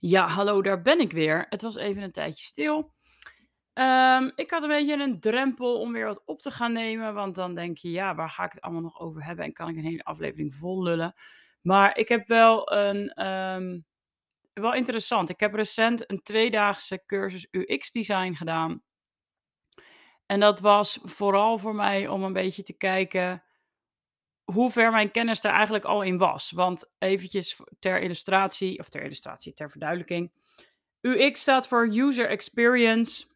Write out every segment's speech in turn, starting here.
Ja, hallo, daar ben ik weer. Het was even een tijdje stil. Ehm, ik had een beetje een drempel om weer wat op te gaan nemen, want dan denk je, ja, waar ga ik het allemaal nog over hebben en kan ik een hele aflevering vol lullen. Maar ik heb wel een, ehm, wel interessant. Ik heb recent een tweedaagse cursus UX design gedaan. En dat was vooral voor mij om een beetje te kijken hoe ver mijn kennis daar eigenlijk al in was. Want eventjes ter illustratie, of ter illustratie, ter verduidelijking. UX staat voor User Experience.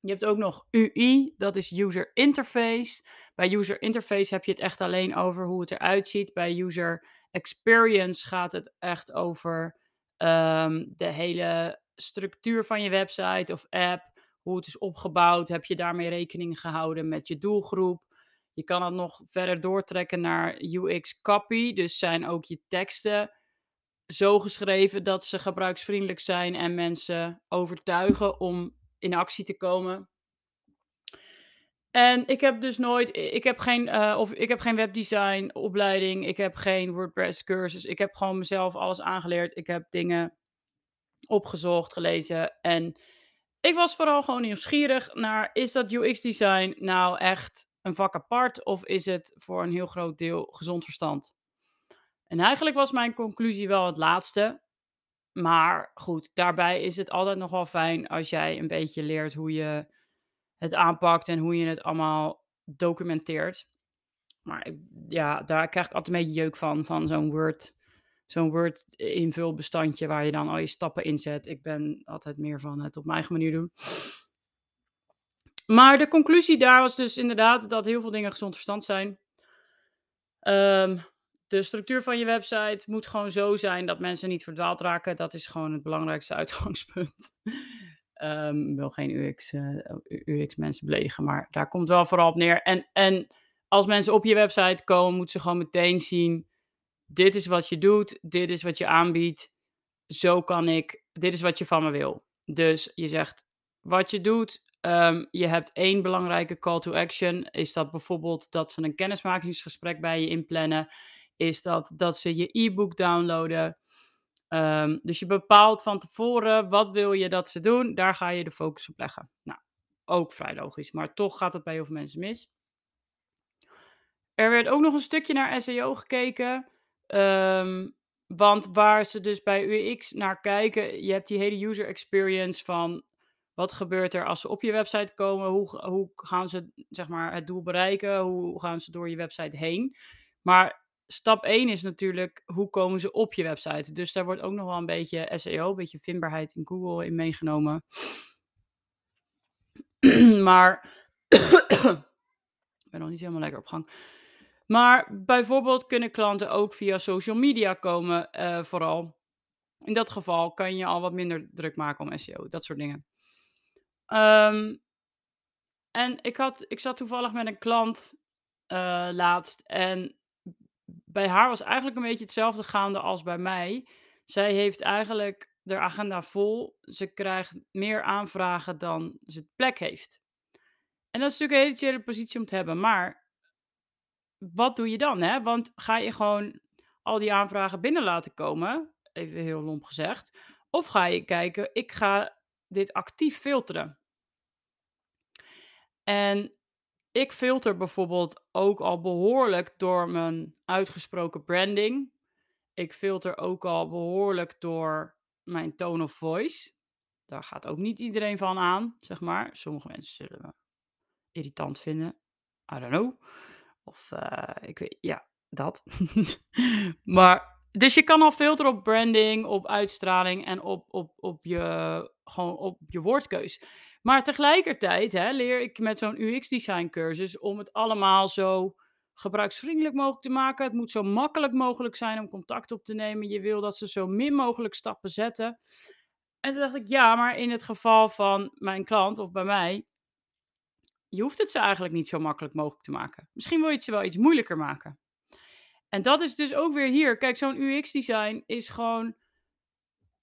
Je hebt ook nog UI, dat is User Interface. Bij User Interface heb je het echt alleen over hoe het eruit ziet. Bij User Experience gaat het echt over ehm, de hele structuur van je website of app. Hoe het is opgebouwd. Heb je daarmee rekening gehouden met je doelgroep? Je kan het nog verder doortrekken naar UX copy. Dus zijn ook je teksten zo geschreven dat ze gebruiksvriendelijk zijn en mensen overtuigen om in actie te komen. En ik heb dus nooit, ik heb geen, uh, of ik heb geen webdesign opleiding, ik heb geen WordPress cursus, ik heb gewoon mezelf alles aangeleerd. Ik heb dingen opgezocht, gelezen en ik was vooral gewoon nieuwsgierig naar, is dat UX design nou echt een vak apart of is het voor een heel groot deel gezond verstand? En eigenlijk was mijn conclusie wel het laatste. Maar goed, daarbij is het altijd nog wel fijn als jij een beetje leert hoe je het aanpakt en hoe je het allemaal documenteert. Maar ja, daar krijg ik altijd een beetje jeuk van, van zo'n Word, zo'n Word invulbestandje waar je dan al je stappen inzet. Ik ben altijd meer van het op mijn eigen manier doen. Maar de conclusie daar was dus inderdaad dat heel veel dingen gezond verstand zijn. Um, de structuur van je website moet gewoon zo zijn dat mensen niet verdwaald raken. Dat is gewoon het belangrijkste uitgangspunt. um, ik wil geen UX, uh, eh, UX mensen beledigen, maar daar komt wel vooral op neer. En, en als mensen op je website komen, moeten ze gewoon meteen zien: dit is wat je doet, dit is wat je aanbiedt. Zo kan ik, dit is wat je van me wil. Dus je zegt wat je doet, Um, je hebt één belangrijke call to action. Is dat bijvoorbeeld dat ze een kennismakingsgesprek bij je inplannen? Is dat dat ze je e-book downloaden? Um, dus je bepaalt van tevoren wat wil je dat ze doen. Daar ga je de focus op leggen. Nou, ook vrij logisch, maar toch gaat het bij heel veel mensen mis. Er werd ook nog een stukje naar SEO gekeken. Um, want waar ze dus bij UX naar kijken, je hebt die hele user experience van wat gebeurt er als ze op je website komen? Hoe, hoe gaan ze zeg maar, het doel bereiken? Hoe gaan ze door je website heen? Maar stap 1 is natuurlijk hoe komen ze op je website. Dus daar wordt ook nog wel een beetje SEO, een beetje vindbaarheid in Google in meegenomen. maar ik ben nog niet helemaal lekker op gang. Maar bijvoorbeeld kunnen klanten ook via social media komen, uh, vooral. In dat geval kan je al wat minder druk maken om SEO, dat soort dingen. Um, en ik, had, ik zat toevallig met een klant uh, laatst. En bij haar was eigenlijk een beetje hetzelfde gaande als bij mij. Zij heeft eigenlijk de agenda vol. Ze krijgt meer aanvragen dan ze plek heeft. En dat is natuurlijk een hele chille positie om te hebben. Maar wat doe je dan? Hè? Want ga je gewoon al die aanvragen binnen laten komen? Even heel lomp gezegd. Of ga je kijken, ik ga dit actief filteren. En ik filter bijvoorbeeld ook al behoorlijk door mijn uitgesproken branding. Ik filter ook al behoorlijk door mijn tone of voice. Daar gaat ook niet iedereen van aan, zeg maar. Sommige mensen zullen me irritant vinden. I don't know. Of uh, ik weet, ja, dat. maar, dus je kan al filteren op branding, op uitstraling en op, op, op, je, gewoon op je woordkeus. Maar tegelijkertijd hè, leer ik met zo'n UX-design cursus om het allemaal zo gebruiksvriendelijk mogelijk te maken. Het moet zo makkelijk mogelijk zijn om contact op te nemen. Je wil dat ze zo min mogelijk stappen zetten. En toen dacht ik, ja, maar in het geval van mijn klant of bij mij, je hoeft het ze eigenlijk niet zo makkelijk mogelijk te maken. Misschien wil je het ze wel iets moeilijker maken. En dat is dus ook weer hier. Kijk, zo'n UX-design is gewoon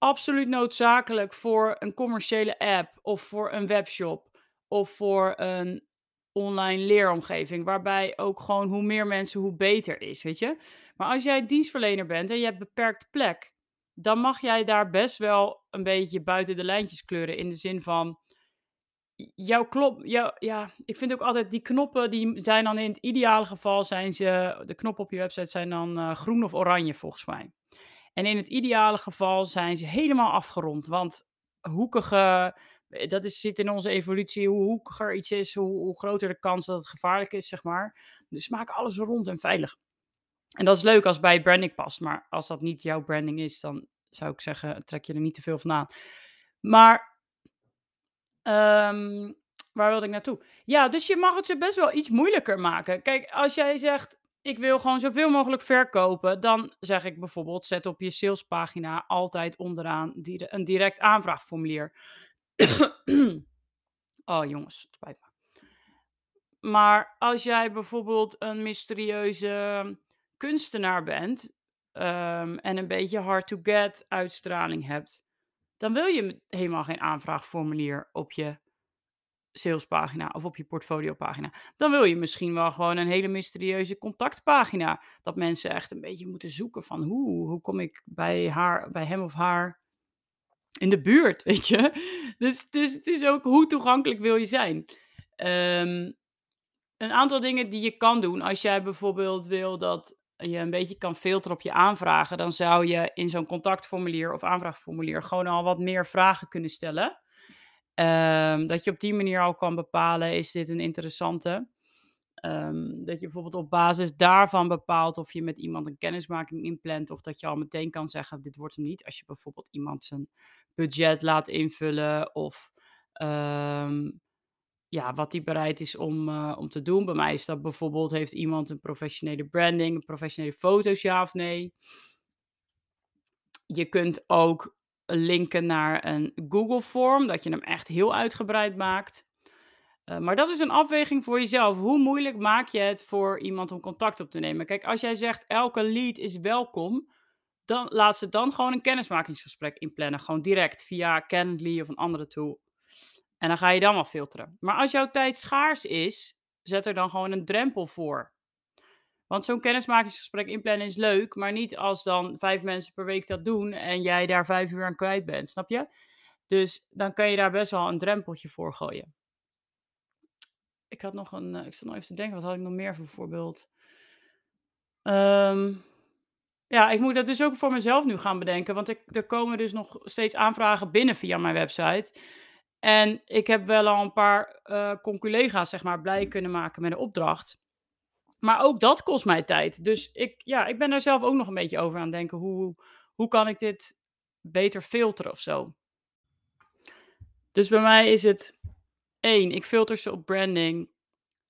absoluut noodzakelijk voor een commerciële app of voor een webshop of voor een online leeromgeving, waarbij ook gewoon hoe meer mensen, hoe beter is, weet je. Maar als jij dienstverlener bent en je hebt beperkt plek, dan mag jij daar best wel een beetje buiten de lijntjes kleuren. In de zin van, jouw klop jou ja, ik vind ook altijd die knoppen die zijn dan in het ideale geval zijn ze de knoppen op je website zijn dan, eh, groen of oranje volgens mij. En in het ideale geval zijn ze helemaal afgerond, want hoekige eh, dat is zit in onze evolutie, hoe hoekiger iets is, hoe hoe groter de kans dat het gevaarlijk is, zeg maar. Dus maak alles rond en veilig. En dat is leuk als bij branding past, maar als dat niet jouw branding is, dan zou ik zeggen, trek je er niet te veel van aan. Maar Ehm, waar wilde ik naartoe? Ja, dus je mag het ze best wel iets moeilijker maken. Kijk, als jij zegt: "Ik wil gewoon zoveel mogelijk verkopen", dan zeg ik bijvoorbeeld: zet op je salespagina altijd onderaan een direct aanvraagformulier. Oh jongens, spijt me. Maar als jij bijvoorbeeld een mysterieuze kunstenaar bent, ehm, en een beetje hard to get uitstraling hebt, dan wil je helemaal geen aanvraagformulier op je salespagina of op je portfoliopagina. Dan wil je misschien wel gewoon een hele mysterieuze contactpagina. Dat mensen echt een beetje moeten zoeken van: "Hoe hoe kom ik bij haar bij hem of haar in de buurt?" Weet je? Dus dus het is ook hoe toegankelijk wil je zijn? Ehm, een aantal dingen die je kan doen als jij bijvoorbeeld wil dat je een beetje kan filteren op je aanvragen, dan zou je in zo'n contactformulier of aanvraagformulier gewoon al wat meer vragen kunnen stellen. Ehm, dat je op die manier al kan bepalen: is dit een interessante? Ehm, dat je bijvoorbeeld op basis daarvan bepaalt of je met iemand een kennismaking inplant, of dat je al meteen kan zeggen: dit wordt hem niet. Als je bijvoorbeeld iemand zijn budget laat invullen of, ehm, ja, wat hij bereid is om, eh, om te doen. Bij mij is dat bijvoorbeeld: heeft iemand een professionele branding, professionele foto's, ja of nee? Je kunt ook linken naar een Google Form, dat je hem echt heel uitgebreid maakt. Eh, maar dat is een afweging voor jezelf. Hoe moeilijk maak je het voor iemand om contact op te nemen? Kijk, als jij zegt elke lead is welkom, dan laat ze dan gewoon een kennismakingsgesprek inplannen. Gewoon direct via Calendly of een andere tool. En dan ga je dan wel filteren. Maar als jouw tijd schaars is, zet er dan gewoon een drempel voor. Want zo'n kennismakingsgesprek inplannen is leuk, maar niet als dan 5 mensen per week dat doen en jij daar 5 uur aan kwijt bent, snap je? Dus dan kan je daar best wel een drempeltje voor gooien. Ik had nog een, eh, ik zat nog even te denken, wat had ik nog meer voor voorbeeld? Ehm, ja, ik moet dat dus ook voor mezelf nu gaan bedenken, want er komen dus nog steeds aanvragen binnen via mijn website. En ik heb wel al een paar, eh, conculega's, zeg maar, blij kunnen maken met een opdracht. Maar ook dat kost mij tijd. Dus ik, ja, ik ben daar zelf ook nog een beetje over aan denken. Hoe, hoe kan ik dit beter filteren of zo? Dus bij mij is het één, ik filter ze op branding.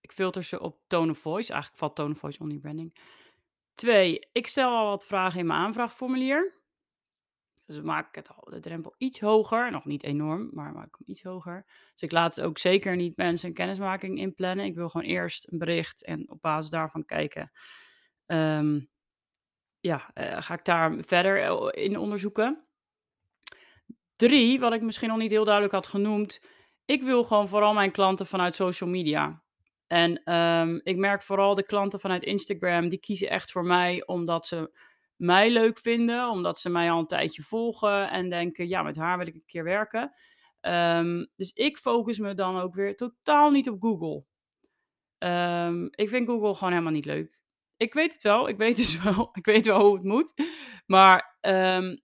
Ik filter ze op tone of voice. Eigenlijk valt tone of voice onder branding. Twee, ik stel al wat vragen in mijn aanvraagformulier. Dus we maken het de drempel iets hoger. Nog niet enorm, maar maak hem iets hoger. Dus ik laat ook zeker niet mensen een kennismaking inplannen. Ik wil gewoon eerst een bericht en op basis daarvan kijken. Ehm, ja, eh, ga ik daar verder eh, in onderzoeken. Drie, wat ik misschien nog niet heel duidelijk had genoemd. Ik wil gewoon vooral mijn klanten vanuit social media. En ehm, ik merk vooral de klanten vanuit Instagram, die kiezen echt voor mij omdat ze mij leuk vinden, omdat ze mij al een tijdje volgen en denken, ja, met haar wil ik een keer werken. Ehm, dus ik focus me dan ook weer totaal niet op Google. Ehm, ik vind Google gewoon helemaal niet leuk. Ik weet het wel, ik weet dus wel, ik weet wel hoe het moet. Maar ehm,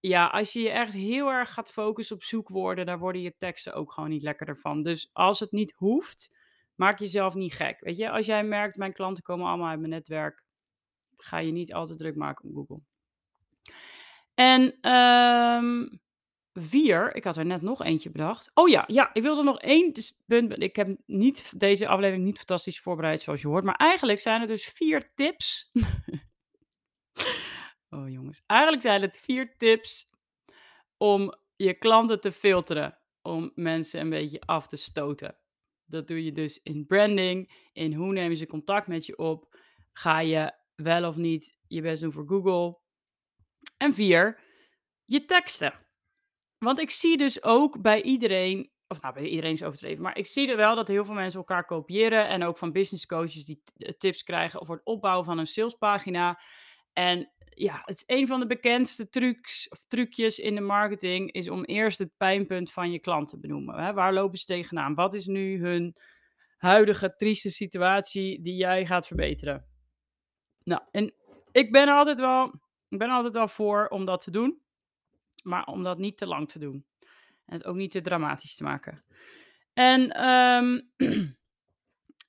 ja, als je je echt heel erg gaat focussen op zoekwoorden, daar worden je teksten ook gewoon niet lekkerder van. Dus als het niet hoeft, maak jezelf niet gek. Weet je, als jij merkt, mijn klanten komen allemaal uit mijn netwerk, ga je niet altijd druk maken op Google. En ehm, vier, ik had er net nog eentje bedacht. Oh ja, ja, ik wilde nog één dus punt. Ik heb niet deze aflevering niet fantastisch voorbereid, zoals je hoort. Maar eigenlijk zijn het dus vier tips. oh jongens, eigenlijk zijn het vier tips om je klanten te filteren. Om mensen een beetje af te stoten. Dat doe je dus in branding, in hoe nemen ze contact met je op. Ga je wel of niet je best doen voor Google. En vier, je teksten. Want ik zie dus ook bij iedereen, of nou bij iedereen is overdreven, maar ik zie er wel dat heel veel mensen elkaar kopiëren en ook van business coaches die tips krijgen over het opbouwen van een salespagina. En ja, het is een van de bekendste trucs of trucjes in de marketing is om eerst het pijnpunt van je klant te benoemen. Hè? Waar lopen ze tegenaan? Wat is nu hun huidige trieste situatie die jij gaat verbeteren? Nou, en ik ben er altijd wel, ik ben altijd wel voor om dat te doen, maar om dat niet te lang te doen. En het ook niet te dramatisch te maken. En ehm,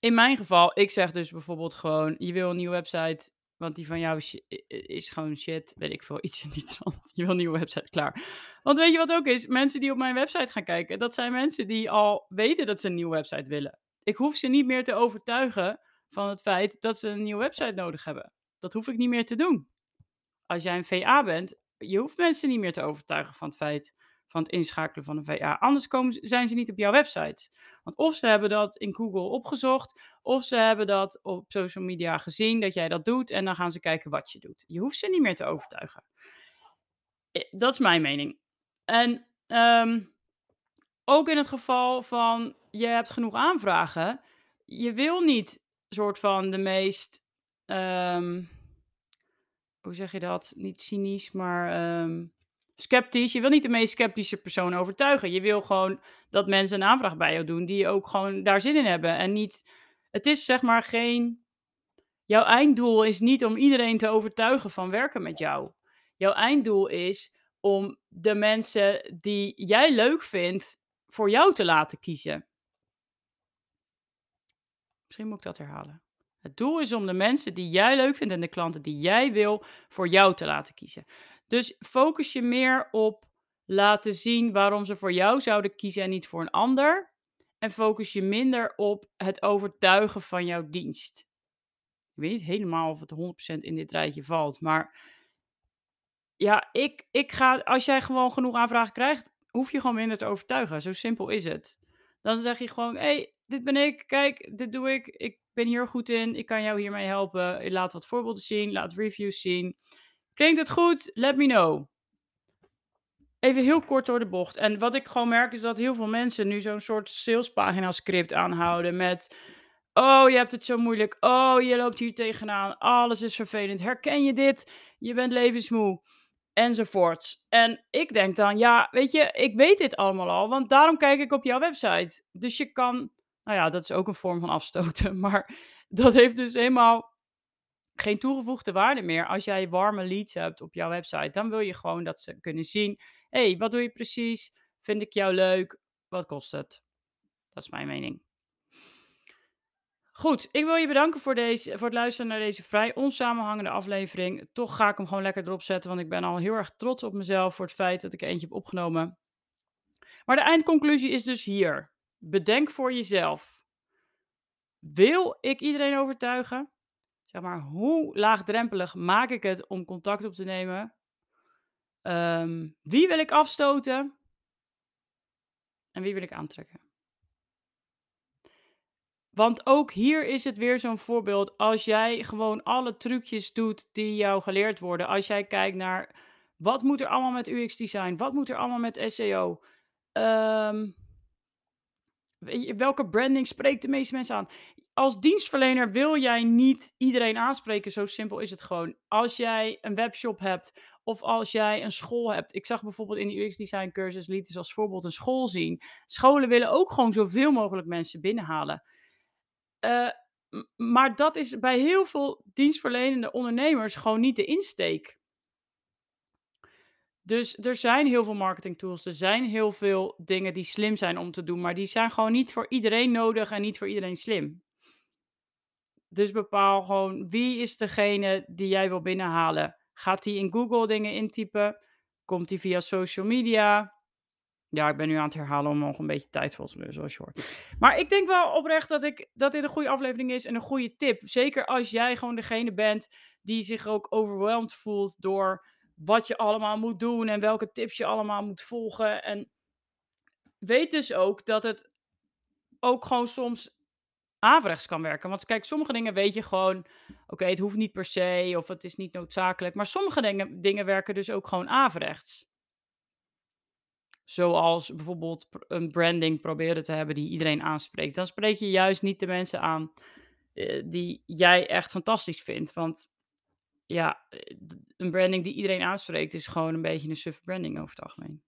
in mijn geval, ik zeg dus bijvoorbeeld gewoon: je wil een nieuwe website, want die van jou is, is gewoon shit. Weet ik veel, iets in die trant. Je wil een nieuwe website, klaar. Want weet je wat ook is? Mensen die op mijn website gaan kijken, dat zijn mensen die al weten dat ze een nieuwe website willen. Ik hoef ze niet meer te overtuigen van het feit dat ze een nieuwe website nodig hebben. Dat hoef ik niet meer te doen. Als jij een VA bent, je hoeft mensen niet meer te overtuigen van het feit van het inschakelen van een VA. Anders komen, zijn ze niet op jouw website. Want of ze hebben dat in Google opgezocht, of ze hebben dat op social media gezien dat jij dat doet en dan gaan ze kijken wat je doet. Je hoeft ze niet meer te overtuigen. Dat is mijn mening. En ehm, ook in het geval van je hebt genoeg aanvragen, je wil niet soort van de meest, ehm, hoe zeg je dat? Niet cynisch, maar ehm, sceptisch. Je wil niet de meest sceptische persoon overtuigen. Je wil gewoon dat mensen een aanvraag bij jou doen die ook gewoon daar zin in hebben. En niet, het is zeg maar geen, jouw einddoel is niet om iedereen te overtuigen van werken met jou. Jouw einddoel is om de mensen die jij leuk vindt voor jou te laten kiezen. Misschien moet ik dat herhalen. Het doel is om de mensen die jij leuk vindt en de klanten die jij wil voor jou te laten kiezen. Dus focus je meer op laten zien waarom ze voor jou zouden kiezen en niet voor een ander. En focus je minder op het overtuigen van jouw dienst. Ik weet niet helemaal of het 100% in dit rijtje valt, maar ja, ik, ik ga, als jij gewoon genoeg aanvragen krijgt, hoef je gewoon minder te overtuigen. Zo simpel is het. Dan zeg je gewoon, hé, hey, dit ben ik, kijk, dit doe ik, ik ben hier goed in, ik kan jou hiermee helpen. Laat wat voorbeelden zien, laat reviews zien. Klinkt het goed? Let me know. Even heel kort door de bocht. En wat ik gewoon merk is dat heel veel mensen nu zo'n soort salespagina script aanhouden met... Oh, je hebt het zo moeilijk. Oh, je loopt hier tegenaan. Alles is vervelend. Herken je dit? Je bent levensmoe. Enzovoorts. En ik denk dan, ja, weet je, ik weet dit allemaal al, want daarom kijk ik op jouw website. Dus je kan, nou ja, dat is ook een vorm van afstoten, maar dat heeft dus helemaal geen toegevoegde waarde meer. Als jij warme leads hebt op jouw website, dan wil je gewoon dat ze kunnen zien: hé, hey, wat doe je precies? Vind ik jou leuk? Wat kost het? Dat is mijn mening. Goed, ik wil je bedanken voor, deze, voor het luisteren naar deze vrij onsamenhangende aflevering. Toch ga ik hem gewoon lekker erop zetten, want ik ben al heel erg trots op mezelf voor het feit dat ik eentje heb opgenomen. Maar de eindconclusie is dus hier. Bedenk voor jezelf. Wil ik iedereen overtuigen? Zeg maar, hoe laagdrempelig maak ik het om contact op te nemen? Ehm, wie wil ik afstoten? En wie wil ik aantrekken? Want ook hier is het weer zo'n voorbeeld. Als jij gewoon alle trucjes doet die jou geleerd worden. Als jij kijkt naar wat moet er allemaal met UX design? Wat moet er allemaal met SEO? Um, ehm, welke branding spreekt de meeste mensen aan? als dienstverlener wil jij niet iedereen aanspreken. Zo simpel is het gewoon. Als jij een webshop hebt of als jij een school hebt. Ik zag bijvoorbeeld in de UX design cursus liet dus als voorbeeld een school zien. Scholen willen ook gewoon zoveel mogelijk mensen binnenhalen. Uh, maar dat is bij heel veel dienstverlenende ondernemers gewoon niet de insteek. Dus er zijn heel veel marketing tools. Er zijn heel veel dingen die slim zijn om te doen. Maar die zijn gewoon niet voor iedereen nodig en niet voor iedereen slim. Dus bepaal gewoon wie is degene die jij wil binnenhalen. Gaat die in Google dingen intypen? Komt die via social media? Ja, ik ben nu aan het herhalen om nog een beetje tijd vol te doen, zoals je hoort. Maar ik denk wel oprecht dat, ik, dat dit een goede aflevering is en een goede tip. Zeker als jij gewoon degene bent die zich ook overweldigd voelt door wat je allemaal moet doen en welke tips je allemaal moet volgen. En weet dus ook dat het ook gewoon soms averechts kan werken. Want kijk, sommige dingen weet je gewoon, oké, het hoeft niet per se of het is niet noodzakelijk. Maar sommige dingen, dingen werken dus ook gewoon averechts. Zoals bijvoorbeeld een branding proberen te hebben die iedereen aanspreekt. Dan spreek je juist niet de mensen aan eh, die jij echt fantastisch vindt. Want ja, eh, een branding die iedereen aanspreekt is gewoon een beetje een suffe branding over het algemeen.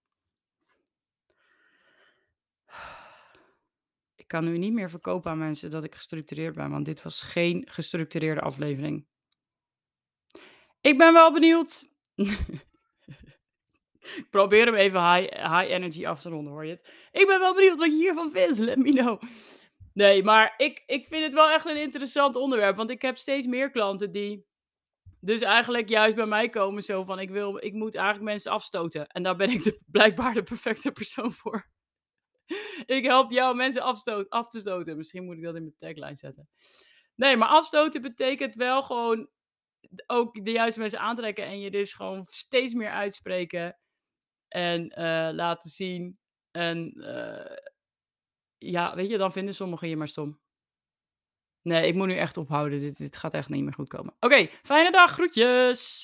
Ik kan nu niet meer verkopen aan mensen dat ik gestructureerd ben, want dit was geen gestructureerde aflevering. Ik ben wel benieuwd. Ik probeer hem even high high energy af te ronden, hoor je het? Ik ben wel benieuwd wat je hiervan vindt, let me know. Nee, maar ik ik vind het wel echt een interessant onderwerp, want ik heb steeds meer klanten die dus eigenlijk juist bij mij komen zo van: "Ik wil ik moet eigenlijk mensen afstoten." En daar ben ik de blijkbaar de perfecte persoon voor. Ik help jou mensen afstoot af te stoten. Misschien moet ik dat in mijn tagline zetten. Nee, maar afstoten betekent wel gewoon ook de juiste mensen aantrekken en je dus gewoon steeds meer uitspreken en, eh, laten zien. En, eh, ja, weet je, dan vinden sommigen je maar stom. Nee, ik moet nu echt ophouden. Dit dit gaat echt niet meer goed komen. Oké, fijne dag. Groetjes.